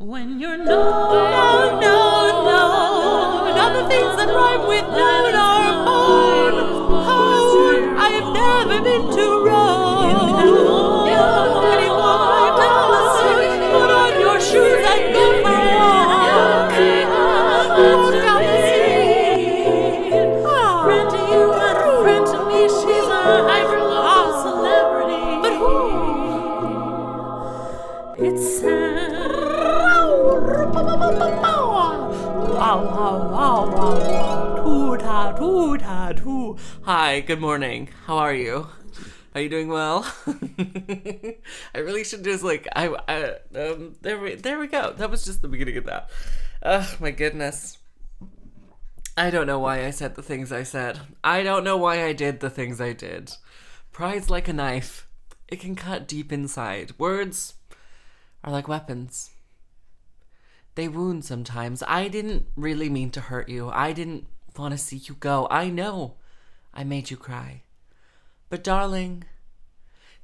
When you're no, no, no, no, and other things that rhyme with noun are moan. Hi, good morning. How are you? Are you doing well? I really should just like I, I um there we there we go. That was just the beginning of that. Oh my goodness. I don't know why I said the things I said. I don't know why I did the things I did. Pride's like a knife. It can cut deep inside. Words are like weapons. They wound sometimes. I didn't really mean to hurt you. I didn't want to see you go. I know I made you cry. But, darling,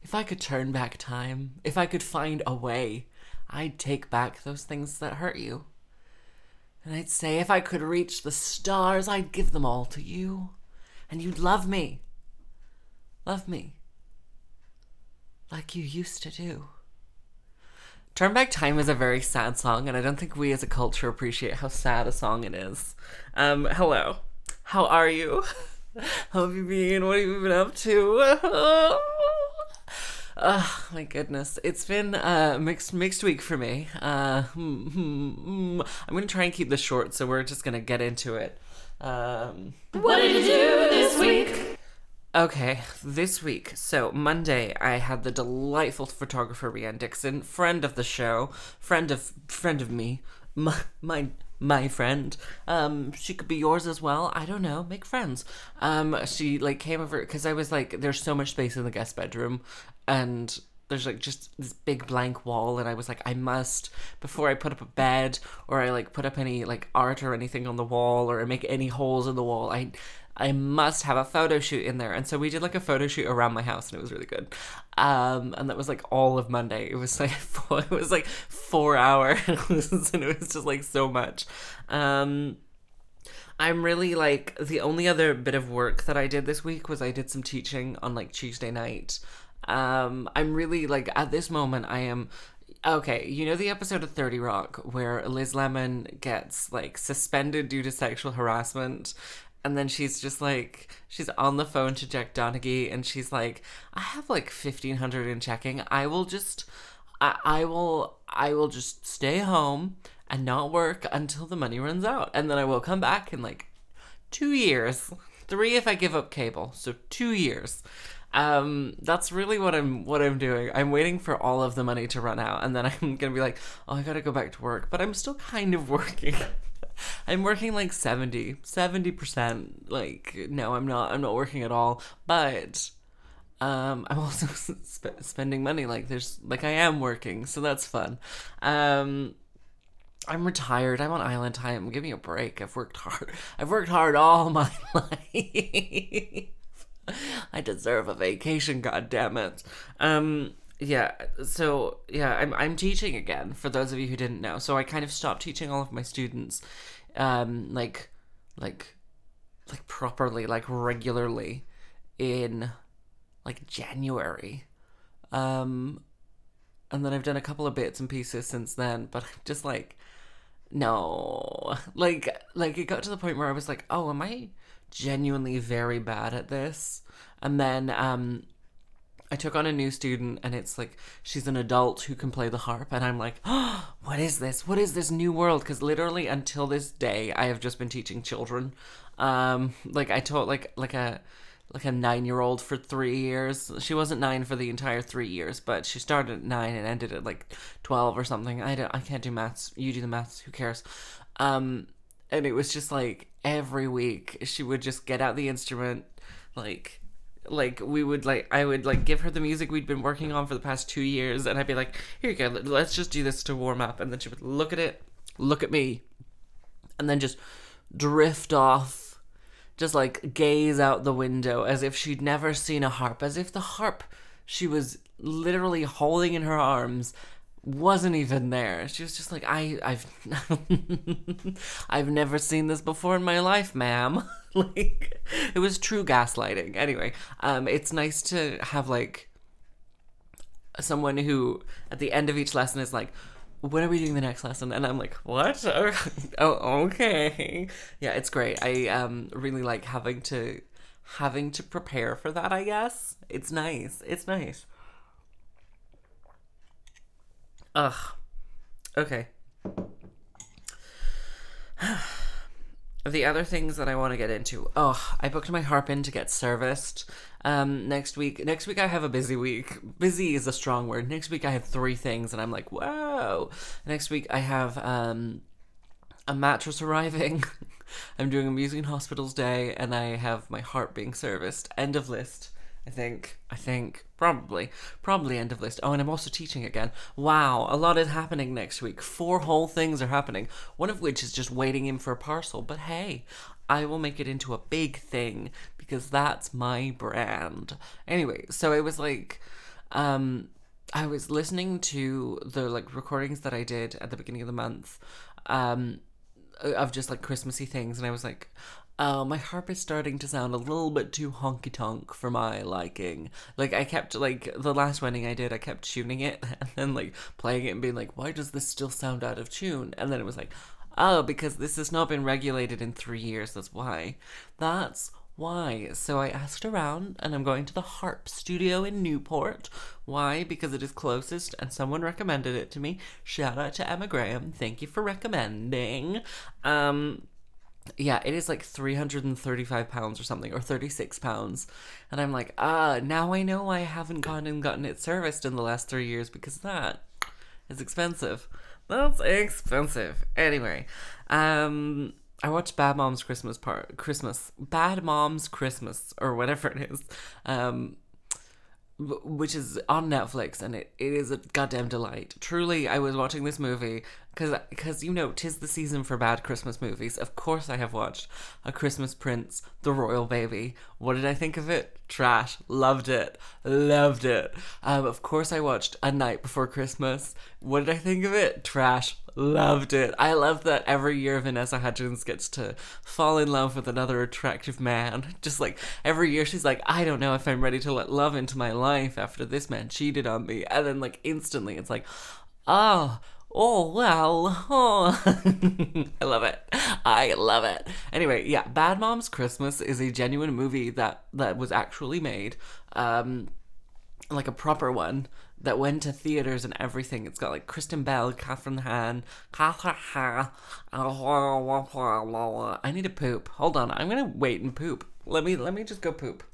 if I could turn back time, if I could find a way, I'd take back those things that hurt you. And I'd say if I could reach the stars, I'd give them all to you. And you'd love me. Love me. Like you used to do. Turn Back Time is a very sad song, and I don't think we as a culture appreciate how sad a song it is. Um, hello. How are you? How have you been? What have you been up to? Oh my goodness, it's been a mixed mixed week for me. Uh, hmm, hmm, hmm. I'm gonna try and keep this short, so we're just gonna get into it. Um, What did you do this week? Okay, this week. So Monday, I had the delightful photographer Rianne Dixon, friend of the show, friend of friend of me, my my, my friend. Um, she could be yours as well. I don't know. Make friends. Um, she like came over because I was like, there's so much space in the guest bedroom, and there's like just this big blank wall and i was like i must before i put up a bed or i like put up any like art or anything on the wall or I make any holes in the wall i i must have a photo shoot in there and so we did like a photo shoot around my house and it was really good um and that was like all of monday it was like four, it was like four hours and it was just like so much um I'm really like the only other bit of work that I did this week was I did some teaching on like Tuesday night. Um, I'm really like at this moment I am okay. You know the episode of Thirty Rock where Liz Lemon gets like suspended due to sexual harassment. And then she's just like, she's on the phone to Jack Donaghy, and she's like, I have like fifteen hundred in checking. I will just, I, I will, I will just stay home and not work until the money runs out, and then I will come back in like two years, three if I give up cable, so two years. Um, that's really what I'm what I'm doing. I'm waiting for all of the money to run out, and then I'm gonna be like, oh, I gotta go back to work, but I'm still kind of working. I'm working like 70 70%. Like, no, I'm not. I'm not working at all, but. Um, I'm also sp- spending money like there's like I am working, so that's fun. Um, I'm retired. I'm on island time. Give me a break. I've worked hard. I've worked hard all my life. I deserve a vacation, god damn it. Um yeah, so yeah, I'm I'm teaching again for those of you who didn't know. So I kind of stopped teaching all of my students um like like like properly, like regularly in like January. Um and then I've done a couple of bits and pieces since then, but I'm just like no like like it got to the point where i was like oh am i genuinely very bad at this and then um i took on a new student and it's like she's an adult who can play the harp and i'm like oh, what is this what is this new world because literally until this day i have just been teaching children um like i taught like like a like a nine year old for three years. She wasn't nine for the entire three years, but she started at nine and ended at like twelve or something. I don't I can't do maths. You do the maths, who cares? Um and it was just like every week she would just get out the instrument, like like we would like I would like give her the music we'd been working on for the past two years and I'd be like, here you go, let's just do this to warm up. And then she would look at it, look at me, and then just drift off just like gaze out the window as if she'd never seen a harp, as if the harp she was literally holding in her arms wasn't even there. She was just like, I, I've, I've never seen this before in my life, ma'am. like, it was true gaslighting. Anyway, um, it's nice to have like someone who at the end of each lesson is like, when are we doing the next lesson? And I'm like, what? oh, okay. Yeah, it's great. I um really like having to having to prepare for that, I guess. It's nice. It's nice. Ugh. Okay. the other things that I want to get into. Oh, I booked my harp in to get serviced. Um, next week. Next week I have a busy week. Busy is a strong word. Next week I have three things, and I'm like, whoa. Next week I have um, a mattress arriving. I'm doing a Music in Hospitals Day, and I have my harp being serviced. End of list. I think. I think. Probably. Probably end of list. Oh, and I'm also teaching again. Wow, a lot is happening next week. Four whole things are happening. One of which is just waiting in for a parcel. But hey, I will make it into a big thing because that's my brand. Anyway, so it was like um I was listening to the like recordings that I did at the beginning of the month um of just like Christmassy things and I was like uh, my harp is starting to sound a little bit too honky tonk for my liking. Like I kept like the last wedding I did, I kept tuning it and then like playing it and being like, why does this still sound out of tune? And then it was like, oh, because this has not been regulated in three years. That's why. That's why. So I asked around, and I'm going to the Harp Studio in Newport. Why? Because it is closest, and someone recommended it to me. Shout out to Emma Graham. Thank you for recommending. Um, yeah, it is like 335 pounds or something, or 36 pounds. And I'm like, ah, now I know I haven't gone and gotten it serviced in the last three years because that is expensive. That's expensive. Anyway, um, I watched Bad Moms Christmas part Christmas Bad Moms Christmas or whatever it is. Um, which is on Netflix and it, it is a goddamn delight. Truly, I was watching this movie because because you know tis the season for bad Christmas movies. Of course, I have watched A Christmas Prince, The Royal Baby. What did I think of it? Trash. Loved it. Loved it. Um, of course, I watched A Knight Before Christmas. What did I think of it? Trash. Loved it. I love that every year Vanessa Hudgens gets to fall in love with another attractive man. Just like every year she's like, I don't know if I'm ready to let love into my life after this man cheated on me. And then like instantly it's like, oh, oh well oh i love it i love it anyway yeah bad moms christmas is a genuine movie that that was actually made um like a proper one that went to theaters and everything. It's got like Kristen Bell, Kathryn Hahn, Catherine Ha. I need to poop. Hold on, I'm gonna wait and poop. Let me let me just go poop.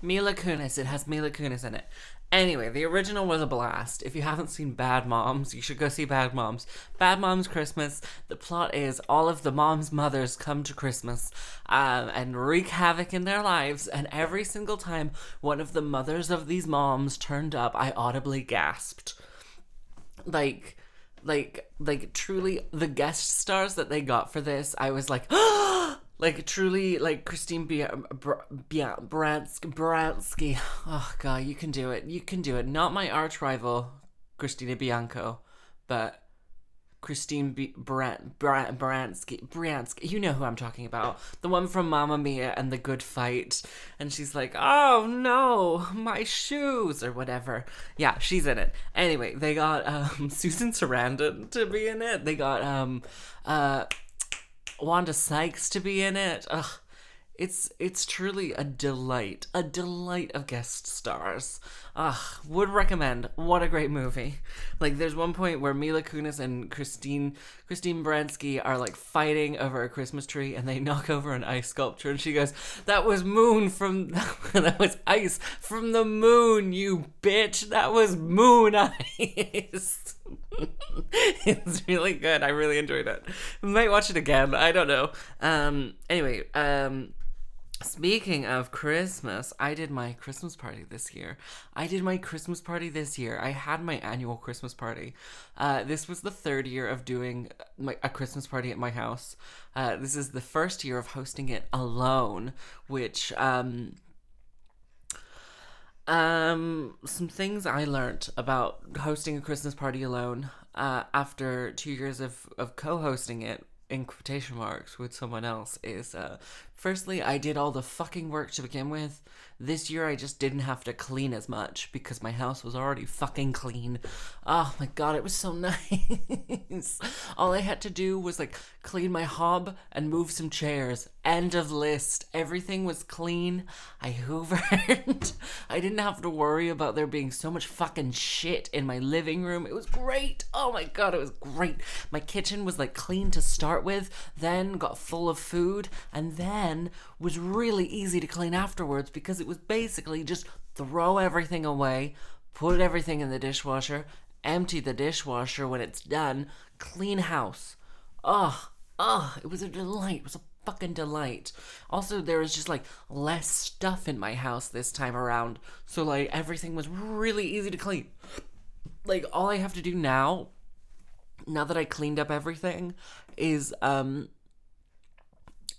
Mila Kunis. It has Mila Kunis in it. Anyway, the original was a blast. If you haven't seen Bad Moms, you should go see Bad Moms. Bad Moms Christmas. The plot is all of the moms' mothers come to Christmas um, and wreak havoc in their lives. And every single time one of the mothers of these moms turned up, I audibly gasped. Like, like, like, truly, the guest stars that they got for this, I was like, like truly like Christine Baranski, Baranski. Oh god, you can do it. You can do it. Not my arch rival, Cristina Bianco, but Christine B- Baranski, Briansky. You know who I'm talking about. The one from Mamma Mia and The Good Fight. And she's like, oh no, my shoes, or whatever. Yeah, she's in it. Anyway, they got um, Susan Sarandon to be in it. They got um, uh, Wanda Sykes to be in it. Ugh. It's it's truly a delight, a delight of guest stars. Ugh, would recommend. What a great movie! Like, there's one point where Mila Kunis and Christine Christine Baranski are like fighting over a Christmas tree, and they knock over an ice sculpture, and she goes, "That was moon from that was ice from the moon, you bitch! That was moon ice." it's really good. I really enjoyed it. Might watch it again. I don't know. Um. Anyway. Um. Speaking of Christmas, I did my Christmas party this year. I did my Christmas party this year. I had my annual Christmas party. Uh, this was the third year of doing my, a Christmas party at my house. Uh, this is the first year of hosting it alone, which um, Um, some things I learned about hosting a Christmas party alone uh, after two years of, of co hosting it in quotation marks with someone else is uh, firstly, I did all the fucking work to begin with. This year, I just didn't have to clean as much because my house was already fucking clean. Oh my god, it was so nice. all I had to do was like clean my hob and move some chairs. End of list. Everything was clean. I hoovered. I didn't have to worry about there being so much fucking shit in my living room. It was great. Oh my god, it was great. My kitchen was like clean to start with, then got full of food, and then was really easy to clean afterwards because it was basically just throw everything away, put everything in the dishwasher, empty the dishwasher when it's done, clean house. Oh, oh, it was a delight. It was a fucking delight. Also, there was just like less stuff in my house this time around. So, like, everything was really easy to clean. Like, all I have to do now, now that I cleaned up everything, is, um,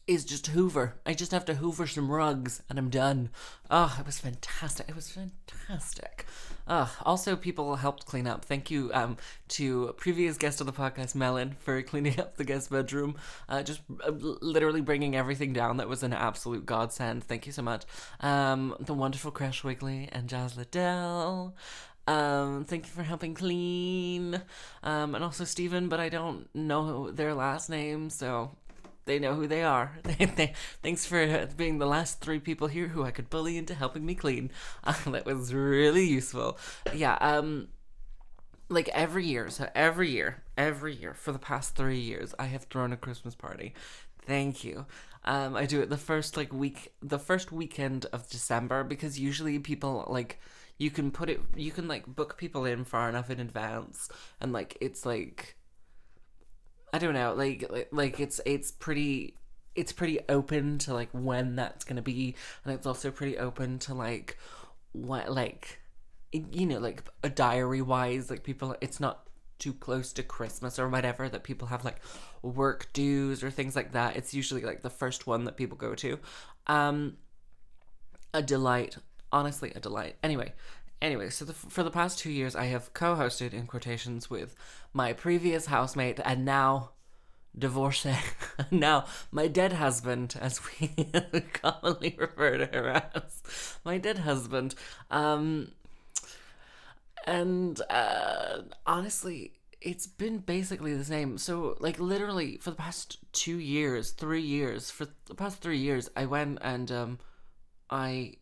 is just hoover. I just have to hoover some rugs and I'm done. Oh, it was fantastic. It was fantastic. Uh, also, people helped clean up. Thank you um, to previous guest of the podcast, Melon, for cleaning up the guest bedroom. Uh, just uh, literally bringing everything down. That was an absolute godsend. Thank you so much. Um, the wonderful Crash Wiggly and Jazz Liddell. Um, thank you for helping clean. Um, and also Stephen, but I don't know their last name, so they know who they are. Thanks for being the last three people here who I could bully into helping me clean. Uh, that was really useful. Yeah, um, like every year, so every year, every year for the past three years, I have thrown a Christmas party. Thank you. Um, I do it the first like week, the first weekend of December because usually people like you can put it, you can like book people in far enough in advance, and like it's like I don't know, like like it's it's pretty it's pretty open to like when that's gonna be, and it's also pretty open to like what like you know like a diary wise like people it's not too close to Christmas or whatever that people have like work dues or things like that. It's usually like the first one that people go to. Um, a delight, honestly, a delight. Anyway, Anyway, so the, for the past two years, I have co hosted in quotations with my previous housemate and now divorcee, now my dead husband, as we commonly refer to her as, my dead husband. Um, and uh, honestly, it's been basically the same. So, like, literally, for the past two years, three years, for the past three years, I went and um, I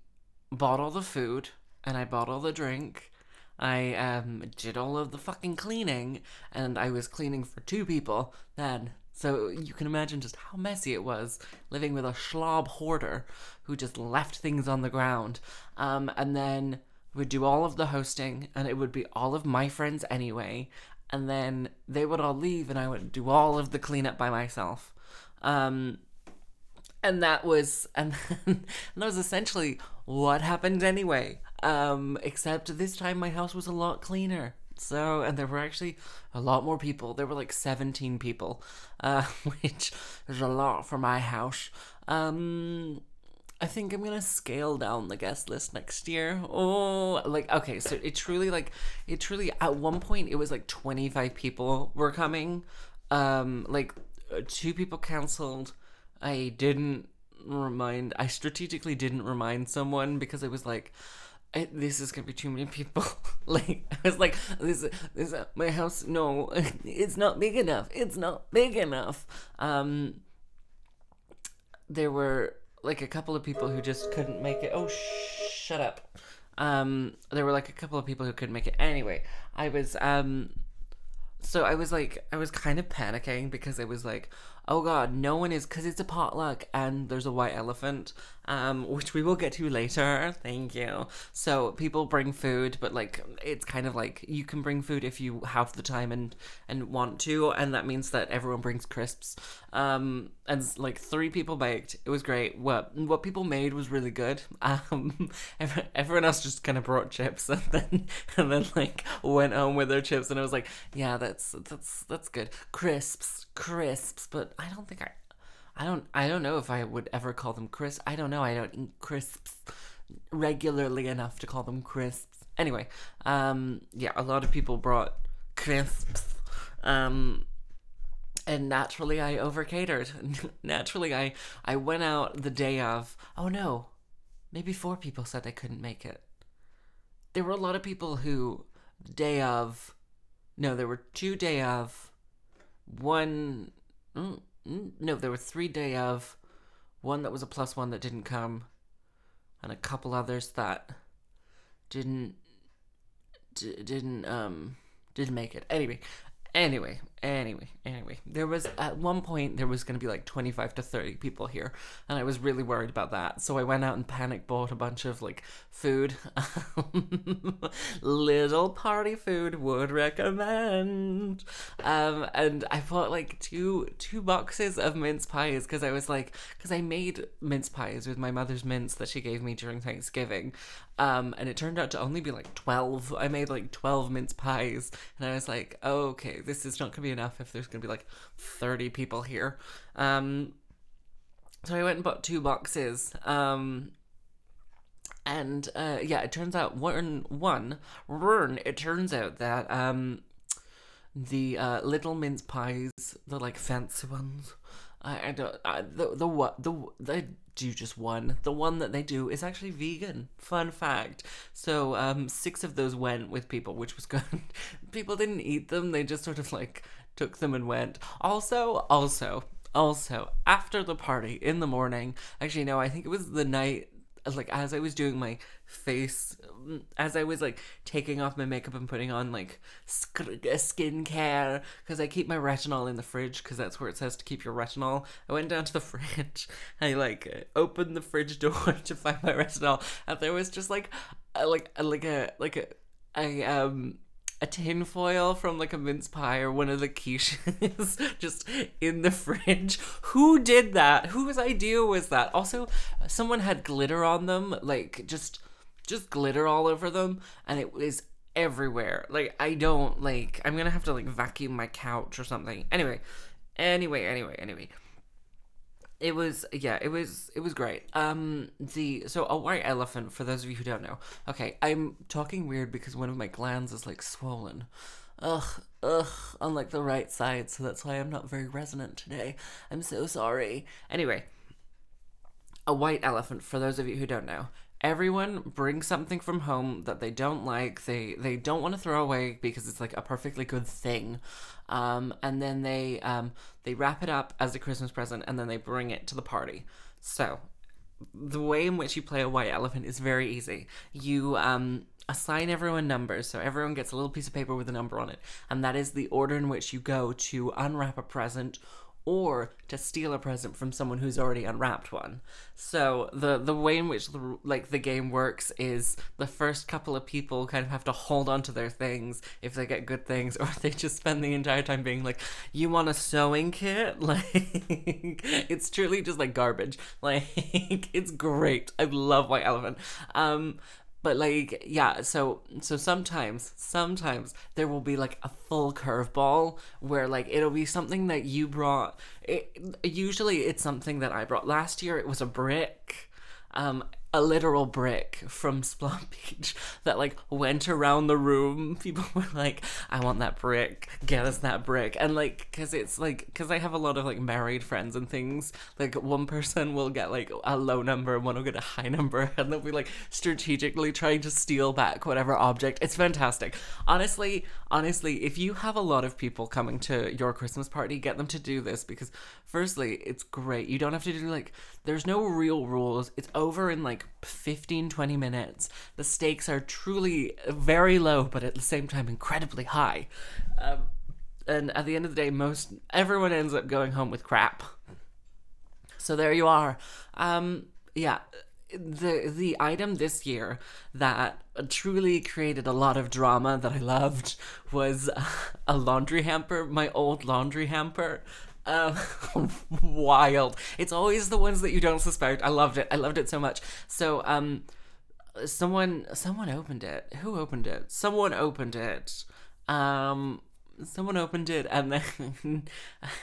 bought all the food and I bought all the drink. I um, did all of the fucking cleaning, and I was cleaning for two people then. So you can imagine just how messy it was living with a schlob hoarder who just left things on the ground. Um, and then we would do all of the hosting, and it would be all of my friends anyway. And then they would all leave, and I would do all of the cleanup by myself. Um, and that was, and, and that was essentially what happened anyway. Um, except this time my house was a lot cleaner. So, and there were actually a lot more people. There were like 17 people, uh, which is a lot for my house. Um, I think I'm gonna scale down the guest list next year. Oh, like okay, so it truly like it truly at one point it was like 25 people were coming. Um, like uh, two people canceled. I didn't remind. I strategically didn't remind someone because it was like this is gonna be too many people. like I was like, this, this, my house. No, it's not big enough. It's not big enough. Um, there were like a couple of people who just couldn't make it. Oh, sh- shut up. Um, there were like a couple of people who couldn't make it. Anyway, I was um, so I was like, I was kind of panicking because it was like, oh god, no one is because it's a potluck and there's a white elephant, um, which we will get to later. Thank you. So people bring food, but like it's kind of like you can bring food if you have the time and and want to, and that means that everyone brings crisps. Um, and like three people baked. It was great. What what people made was really good. Um, everyone else just kind of brought chips and then and then like went home with their chips, and I was like, yeah, that's that's that's good. Crisps, crisps, but I don't think I I don't I don't know if I would ever call them crisps. I don't know. I don't eat crisps. regularly enough to call them crisps. Anyway, um, yeah, a lot of people brought crisps. Um, and naturally I overcatered. naturally I I went out the day of. Oh no, maybe four people said they couldn't make it. There were a lot of people who day of. No, there were two day of. One. Mm, no, there were three day of. One that was a plus one that didn't come, and a couple others that didn't d- didn't um didn't make it. Anyway, Anyway, anyway, anyway. There was at one point there was going to be like 25 to 30 people here, and I was really worried about that. So I went out and panic bought a bunch of like food. Little party food would recommend. Um and I bought like two two boxes of mince pies cuz I was like cuz I made mince pies with my mother's mince that she gave me during Thanksgiving. Um, and it turned out to only be like 12. I made like 12 mince pies. And I was like, oh, okay, this is not going to be enough if there's going to be like 30 people here. Um, so I went and bought two boxes. Um, and uh, yeah, it turns out one, one, run, it turns out that um, the uh, little mince pies, the like fancy ones, I, I don't, I, the, the what, the, the, do just one. The one that they do is actually vegan. Fun fact. So um, six of those went with people, which was good. people didn't eat them. They just sort of like took them and went. Also, also, also, after the party in the morning, actually, no, I think it was the night like as I was doing my face, as I was like taking off my makeup and putting on like skincare, because I keep my retinol in the fridge because that's where it says to keep your retinol. I went down to the fridge, I like opened the fridge door to find my retinol, and there was just like, a, like, a, like a, like a, a um a tin foil from like a mince pie or one of the quiches just in the fridge. Who did that? Whose idea was that? Also, someone had glitter on them, like just just glitter all over them, and it was everywhere. Like I don't like I'm gonna have to like vacuum my couch or something. Anyway, anyway, anyway, anyway it was yeah it was it was great. Um the so a white elephant for those of you who don't know. Okay i'm talking weird because one of my glands is like swollen. Ugh ugh on like the right side so that's why i'm not very resonant today. I'm so sorry. Anyway a white elephant for those of you who don't know. Everyone brings something from home that they don't like. They they don't want to throw away because it's like a perfectly good thing um, and then they um, they wrap it up as a christmas present and then they bring it to the party. So the way in which you play a white elephant is very easy. You um, assign everyone numbers so everyone gets a little piece of paper with a number on it and that is the order in which you go to unwrap a present or to steal a present from someone who's already unwrapped one. So the the way in which the like the game works is the first couple of people kind of have to hold on to their things if they get good things, or they just spend the entire time being like, "You want a sewing kit?" Like it's truly just like garbage. Like it's great. I love White Elephant. Um, but like yeah so so sometimes sometimes there will be like a full curveball where like it'll be something that you brought it, usually it's something that i brought. Last year it was a brick um a literal brick from Splott Beach that like went around the room. People were like, "I want that brick. Get us that brick." And like, cause it's like, cause I have a lot of like married friends and things. Like one person will get like a low number, and one will get a high number, and they'll be like strategically trying to steal back whatever object. It's fantastic. Honestly, honestly, if you have a lot of people coming to your Christmas party, get them to do this because, firstly, it's great. You don't have to do like. There's no real rules. It's over in like 15 20 minutes the stakes are truly very low but at the same time incredibly high um, and at the end of the day most everyone ends up going home with crap so there you are um, yeah the the item this year that truly created a lot of drama that I loved was a laundry hamper, my old laundry hamper. Um, wild. It's always the ones that you don't suspect. I loved it. I loved it so much. So, um, someone, someone opened it. Who opened it? Someone opened it. Um, someone opened it and then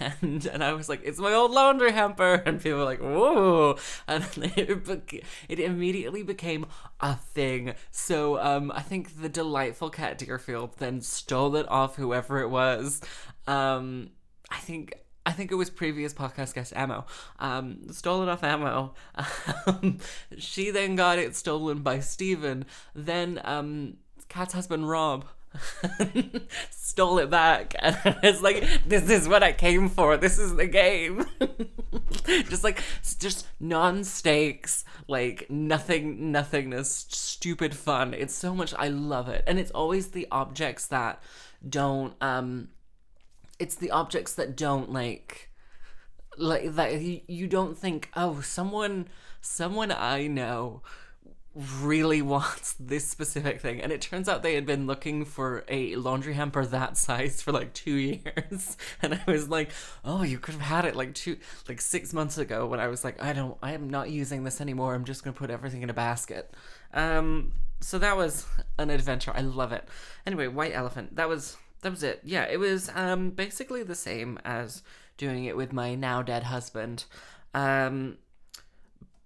and and I was like, it's my old laundry hamper, and people were like, whoa, and it, it immediately became a thing. So um, I think the delightful Cat Deerfield then stole it off whoever it was. Um, I think. I think it was previous podcast guest Ammo. Um, stole it off Ammo. Um, she then got it stolen by Steven. Then um, Kat's husband Rob stole it back and it's like this is what i came for this is the game just like just non-stakes like nothing nothingness stupid fun it's so much i love it and it's always the objects that don't um it's the objects that don't like like that you, don't think oh someone someone i know really wants this specific thing. And it turns out they had been looking for a laundry hamper that size for like two years. And i was like oh you could have had it like two like six months ago when i was like i don't i am not using this anymore. I'm just gonna put everything in a basket. Um so that was an adventure. I love it. Anyway white elephant. That was that was it yeah it was um basically the same as doing it with my now dead husband um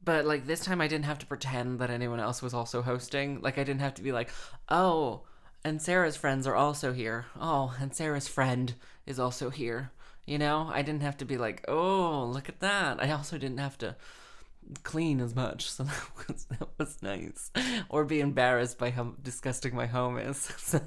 but like this time I didn't have to pretend that anyone else was also hosting. Like I didn't have to be like, "Oh, and Sarah's friends are also here." Oh, and Sarah's friend is also here. You know, I didn't have to be like, "Oh, look at that." I also didn't have to clean as much, so that was that was nice. Or be embarrassed by how disgusting my home is. So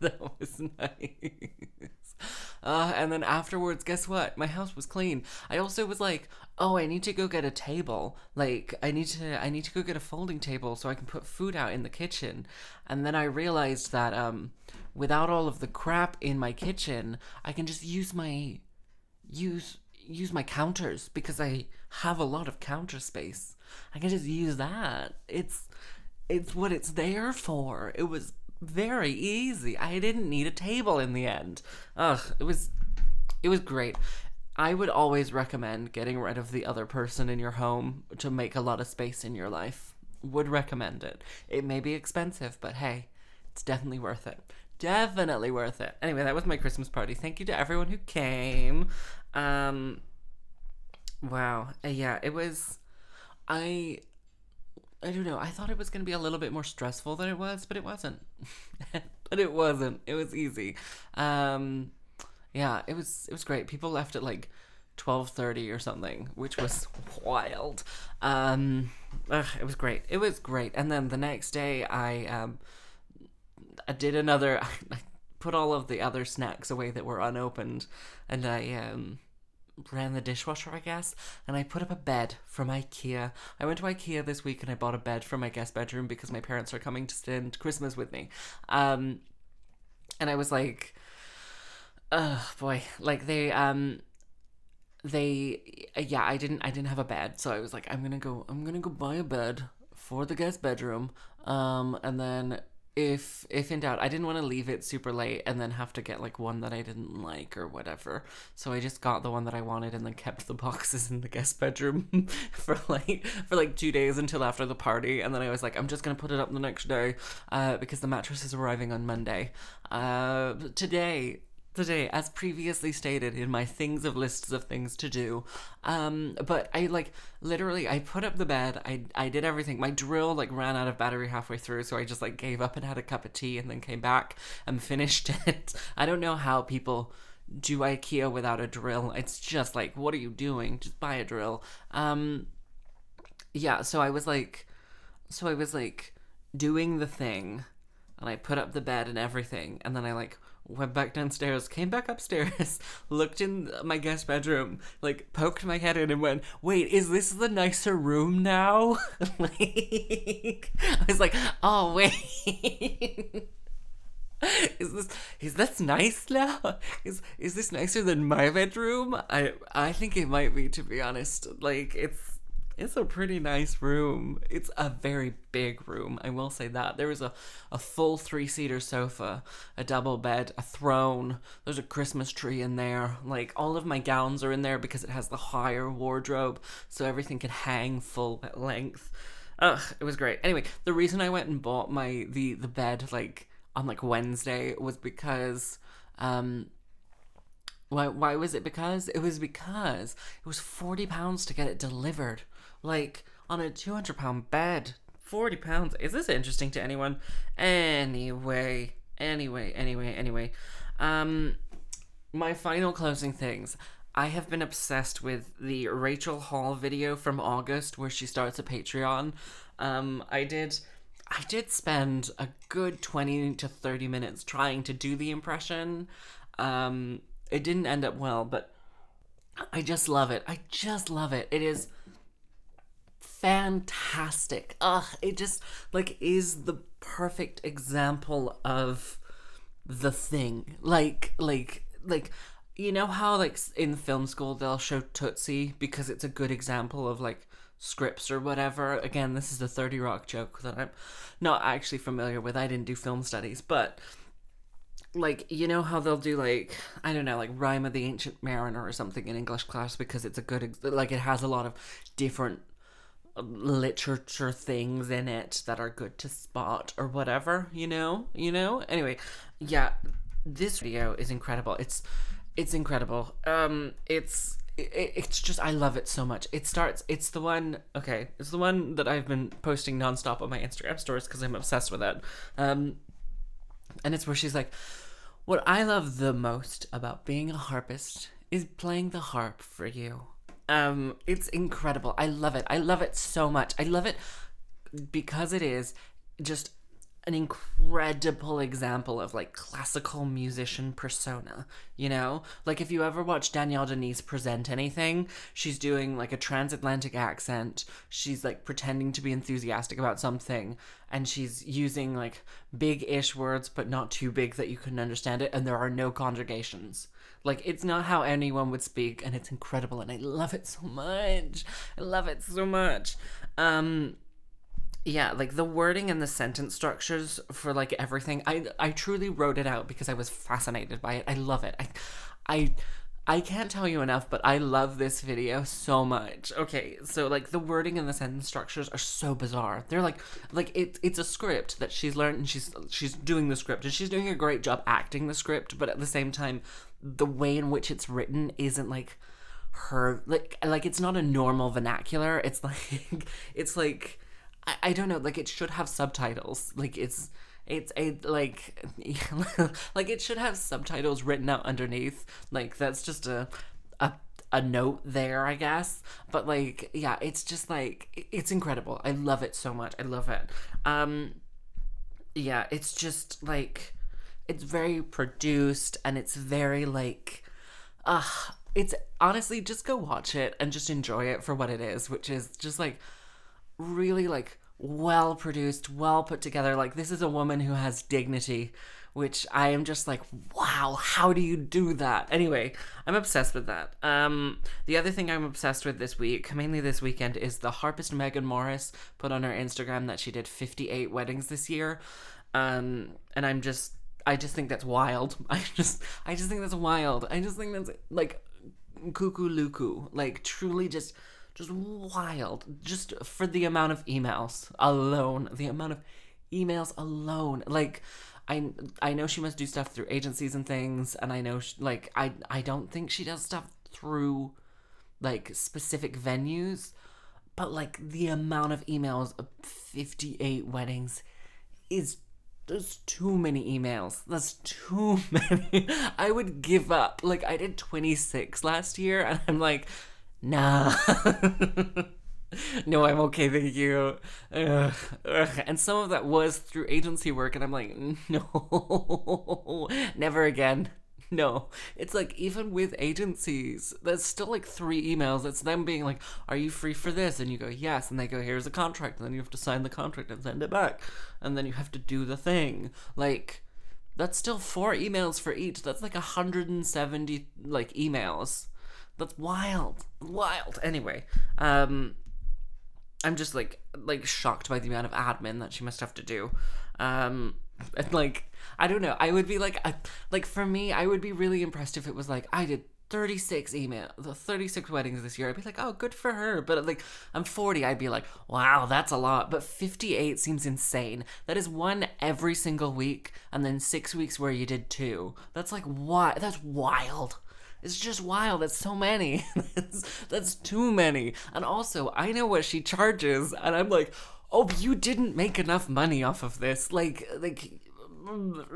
that was nice. Uh, and then afterwards, guess what? My house was clean. I also was like, oh, I need to go get a table. Like, I need to, I need to go get a folding table so I can put food out in the kitchen. And then I realized that, um, without all of the crap in my kitchen, I can just use my, use, use my counters because I have a lot of counter space. I can just use that. It's, it's what it's there for. It was very easy. I didn't need a table in the end. Ugh, it was it was great. I would always recommend getting rid of the other person in your home to make a lot of space in your life. Would recommend it. It may be expensive, but hey, it's definitely worth it. Definitely worth it. Anyway, that was my Christmas party. Thank you to everyone who came. Um wow. Uh, yeah, it was I I don't know. I thought it was going to be a little bit more stressful than it was, but it wasn't. but it wasn't. It was easy. Um, yeah, it was. It was great. People left at like twelve thirty or something, which was wild. Um, ugh, it was great. It was great. And then the next day, I um, I did another. I put all of the other snacks away that were unopened, and I um ran the dishwasher, I guess, and I put up a bed from IKEA. I went to IKEA this week and I bought a bed for my guest bedroom because my parents are coming to spend Christmas with me. Um, and I was like, oh boy, like they um they yeah i didn't i didn't have a bed so i was like i'm gonna go i'm gonna go buy a bed for the guest bedroom um and then if if in doubt i didn't want to leave it super late and then have to get like one that i didn't like or whatever. So i just got the one that i wanted and then kept the boxes in the guest bedroom for like for like two days until after the party. And then i was like i'm just gonna put it up the next day uh, because the mattress is arriving on monday. Uh, today today, as previously stated in my things of lists of things to do. Um, but I like literally I put up the bed, I I did everything. My drill like ran out of battery halfway through, so I just like gave up and had a cup of tea and then came back and finished it. I don't know how people do IKEA without a drill. It's just like, what are you doing? Just buy a drill. Um yeah, so I was like so I was like doing the thing and I put up the bed and everything and then I like went back downstairs, came back upstairs, looked in my guest bedroom, like poked my head in and went, "Wait, is this the nicer room now?" like I was like, "Oh wait." is this is this nice now? Is is this nicer than my bedroom? I I think it might be to be honest. Like it's it's a pretty nice room. It's a very big room, I will say that. There is a, a full three seater sofa, a double bed, a throne, there's a Christmas tree in there. Like, all of my gowns are in there because it has the higher wardrobe, so everything can hang full at length. Ugh, it was great. Anyway, the reason I went and bought my the, the bed, like, on like Wednesday was because um Why? Why was it because? It was because it was forty pounds to get it delivered, like on a two hundred pound bed. Forty pounds. Is this interesting to anyone? Anyway, anyway, anyway, anyway. Um, my final closing things. I have been obsessed with the Rachel Hall video from August where she starts a Patreon. Um, I did I did spend a good 20 to 30 minutes trying to do the impression. Um, it didn't end up well, but I just love it. I just love it. It is fantastic. Ugh, it just like is the perfect example of the thing. Like like like you know how like in film school they'll show Tootsie because it's a good example of like scripts or whatever. Again, this is a 30 Rock joke that I'm not actually familiar with. I didn't do film studies, but like you know how they'll do like I don't know like Rime of the Ancient Mariner or something in English class because it's a good ex- like it has a lot of different literature things in it that are good to spot or whatever, you know? You know? Anyway, yeah, this video is incredible. It's it's incredible. Um it's it, it's just I love it so much. It starts it's the one okay, it's the one that I've been posting nonstop on my Instagram stories cuz I'm obsessed with it. Um and it's where she's like what I love the most about being a harpist is playing the harp for you. Um, it's incredible. I love it. I love it so much. I love it because it is just an incredible example of like classical musician persona, you know? Like if you ever watch Danielle de Niese present anything, she's doing like a transatlantic accent. She's like pretending to be enthusiastic about something and she's using like big-ish words but not too big that you couldn't understand it and there are no conjugations. Like it's not how anyone would speak and it's incredible and I love it so much. I love it so much. Um yeah, like the wording and the sentence structures for like everything. I I truly wrote it out because I was fascinated by it. I love it. I I I can't tell you enough, but I love this video so much. Okay, so like the wording and the sentence structures are so bizarre. They're like like it, it's a script that she's learned and she's she's doing the script and she's doing a great job acting the script, but at the same time the way in which it's written isn't like her like like it's not a normal vernacular. It's like it's like I, I don't know, like it should have subtitles. Like it's it's a like like it should have subtitles written out underneath. Like that's just a a a note there, I guess. But like yeah, it's just like it's incredible. I love it so much. I love it. Um yeah, it's just like it's very produced and it's very like uh it's honestly just go watch it and just enjoy it for what it is, which is just like really like well produced, well put together. Like this is a woman who has dignity, which I am just like, wow, how do you do that? Anyway, I'm obsessed with that. Um, the other thing I'm obsessed with this week, mainly this weekend, is the harpist Megan Morris put on her Instagram that she did 58 weddings this year. Um, and I'm just, I just think that's wild. I just, I just think that's wild. I just think that's like cuckoo luku, like truly just just wild just for the amount of emails alone the amount of emails alone like i i know she must do stuff through agencies and things and i know she, like i i don't think she does stuff through like specific venues but like the amount of emails of 58 weddings is there's too many emails. That's too many. I would give up. Like I did 26 last year and I'm like nah. no, I'm okay, thank you. Ugh, ugh. And some of that was through agency work, and I'm like, no, never again. No, it's like even with agencies, there's still like three emails. It's them being like, "Are you free for this?" And you go, "Yes," and they go, "Here's a contract," and then you have to sign the contract and send it back, and then you have to do the thing. Like, that's still four emails for each. That's like 170 like emails that's wild. Wild. Anyway, um I'm just like like shocked by the amount of admin that she must have to do. Um and like I don't know. I would be like I, like for me, I would be really impressed if it was like I did 36 email 36 weddings this year i'd be like oh good for her but like i'm 40 i'd be like wow that's a lot but 58 seems insane that is one every single week and then six weeks where you did two that's like why that's wild It's just wild. That's so many. that's, that's too many. And also, I know what she charges, and I'm like, oh, you didn't make enough money off of this. Like, like, ugh,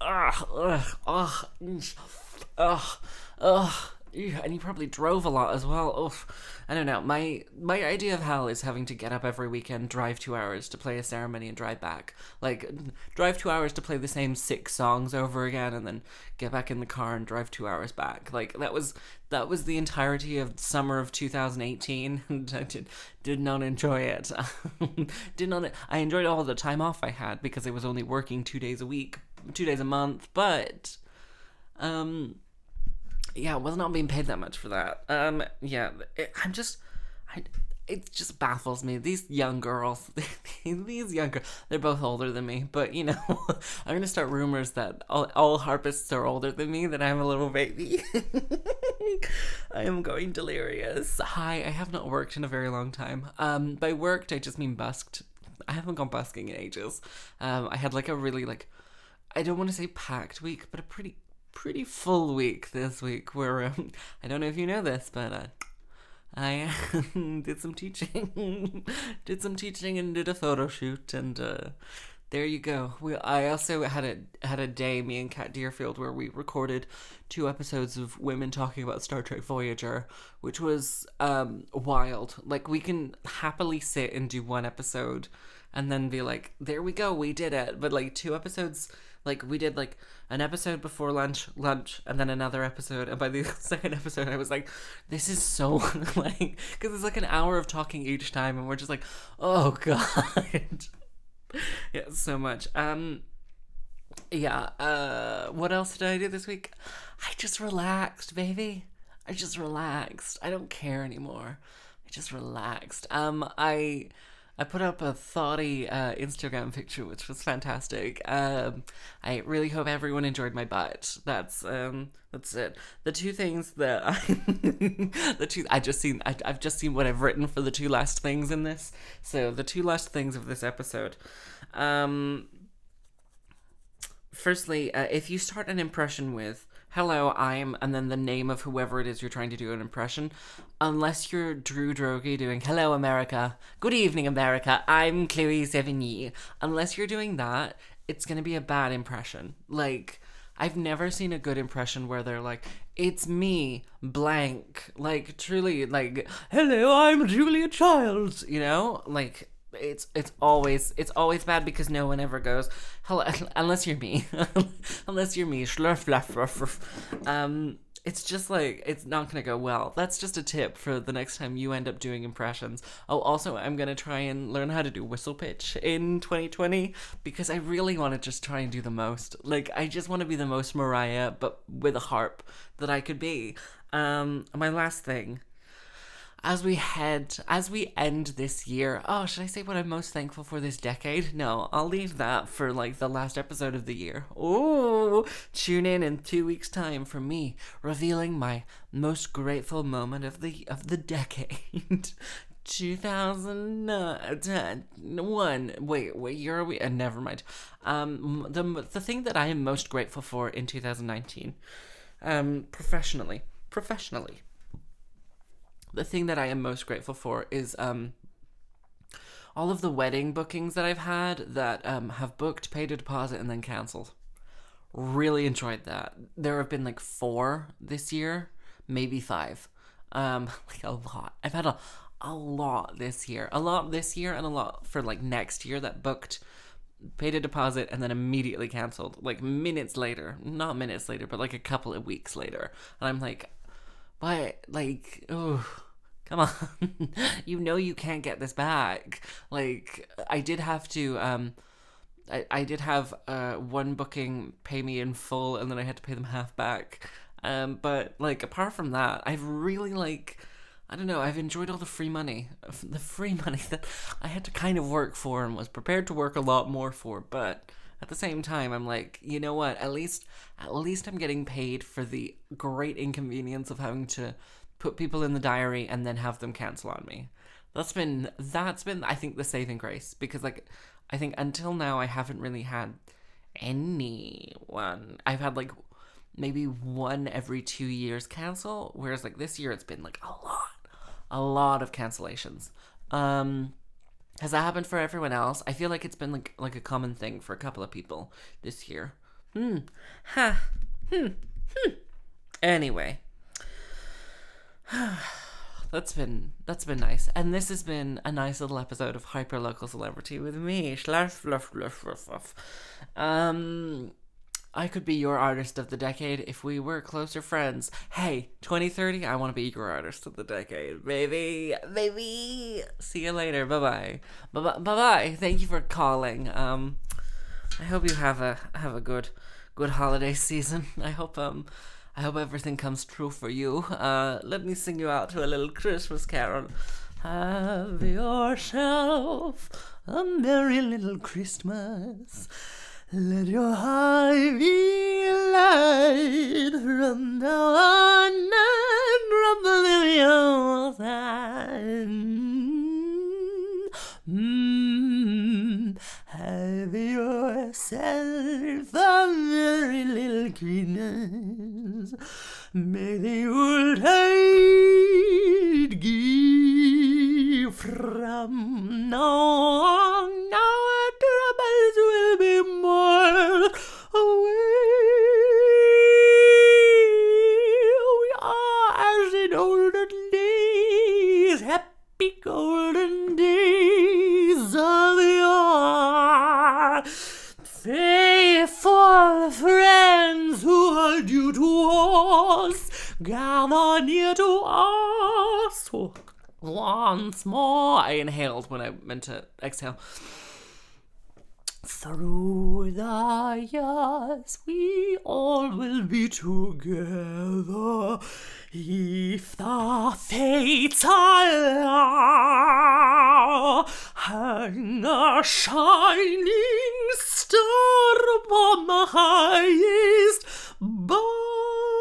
ugh, ugh, ugh, ugh. And you probably drove a lot as well. Oof. I don't know. My my idea of hell is having to get up every weekend, drive two hours to play a ceremony, and drive back. Like drive two hours to play the same six songs over again, and then get back in the car and drive two hours back. Like that was that was the entirety of summer of 2018, and I did did not enjoy it. did not. I enjoyed all the time off I had because I was only working two days a week, two days a month, but um yeah, I was not being paid that much for that. Um, yeah, it, I'm just, I, it just baffles me. These young girls, these young girls, they're both older than me, but you know, I'm gonna start rumors that all, all harpists are older than me, that I'm a little baby. I am going delirious. Hi, I have not worked in a very long time. Um, by worked, I just mean busked. I haven't gone busking in ages. Um, I had like a really like, I don't want to say packed week, but a pretty pretty full week this week where um, I don't know if you know this, but uh, I did some teaching, did some teaching and did a photo shoot, and uh, there you go. We, I also had a had a day, me and Kat Deerfield, where we recorded two episodes of women talking about Star Trek Voyager, which was um, wild. Like we can happily sit and do one episode and then be like, "There we go, we did it." But like two episodes like we did like an episode before lunch, lunch, and then another episode. And by the second episode, I was like, "This is so like," because it's like an hour of talking each time, and we're just like, "Oh god." yeah, so much. Um, yeah. Uh, what else did I do this week? I just relaxed, baby. I just relaxed. I don't care anymore. I just relaxed. Um, I I put up a thoughty uh, Instagram picture, which was fantastic. Um, I really hope everyone enjoyed my butt. That's um, that's it. The two things that I, the two I just seen, I, I've just seen what I've written for the two last things in this. So the two last things of this episode. Um, firstly, uh, if you start an impression with hello, I'm, and then the name of whoever it is you're trying to do an impression. Unless you're Drew Droege doing hello, America, good evening, America, I'm Chloe Sevigny. Unless you're doing that, it's gonna be a bad impression. Like, I've never seen a good impression where they're like, it's me, blank. Like, truly, like, hello, I'm Julia Childs, you know? Like, it's it's always it's always bad because no one ever goes hello unless you're me. Unless you're me. Um it's just like it's not gonna go well. That's just a tip for the next time you end up doing impressions. Oh also i'm gonna try and learn how to do whistle pitch in 2020 because i really want to just try and do the most. Like i just want to be the most mariah but with a harp that i could be. Um my last thing as we head, as we end this year, oh, should I say what I'm most thankful for this decade? No, I'll leave that for like the last episode of the year. Oh, tune in in two weeks' time for me revealing my most grateful moment of the of the decade. 2001 wait what year are we uh, never mind um the the thing that i am most grateful for in 2019 um professionally professionally the thing that I am most grateful for is um, all of the wedding bookings that I've had that um, have booked, paid a deposit, and then canceled. Really enjoyed that. There have been like four this year, maybe five. Um, like a lot. I've had a a lot this year, a lot this year, and a lot for like next year that booked, paid a deposit, and then immediately canceled. Like minutes later, not minutes later, but like a couple of weeks later, and I'm like, why? Like, oh come on you know you can't get this back like i did have to um i, I did have uh one booking pay me in full and then i had to pay them half back um but like apart from that i've really like I don't know. I've enjoyed all the free money, the free money that I had to kind of work for and was prepared to work a lot more for. But at the same time, I'm like, you know what? At least, at least I'm getting paid for the great inconvenience of having to put people in the diary and then have them cancel on me. That's been that's been I think the saving grace because like I think until now I haven't really had anyone. I've had like maybe one every two years cancel. Whereas like this year, it's been like a lot, a lot of cancellations. Um, has that happened for everyone else? I feel like it's been like like a common thing for a couple of people this year. Hmm. Ha. Hmm. Hmm. Anyway. that's been that's been nice. And this has been a nice little episode of Hyper Local Celebrity with me. Um I could be your artist of the decade if we were closer friends. Hey, 2030, I want to be your artist of the decade, baby, baby. See you later. Bye bye. Bye bye. Bye bye. Thank you for calling. Um, I hope you have a have a good good holiday season. I hope um. I hope everything comes true for you. Uh, let me sing you out to a little Christmas carol. Have yourself a merry little Christmas. Let your be light from now on and the very outside. Mm, have yourself a merry little Christmas. May the old Yuletide give from now on. To us once more. I inhaled when I meant to exhale. Through the years, we all will be together if the fates allow. Hang a shining star upon the highest bough.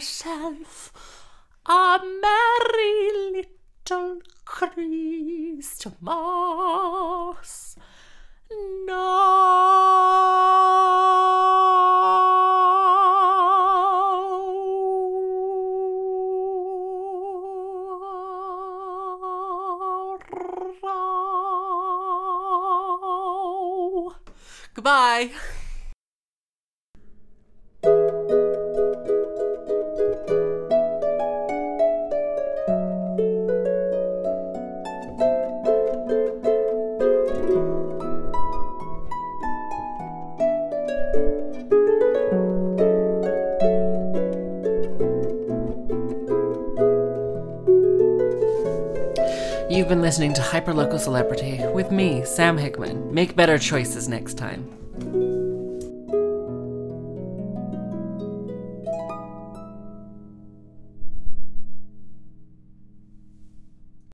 Yourself a merry little Christmas. No. Listening to Hyperlocal Celebrity with me, Sam Hickman. Make better choices next time.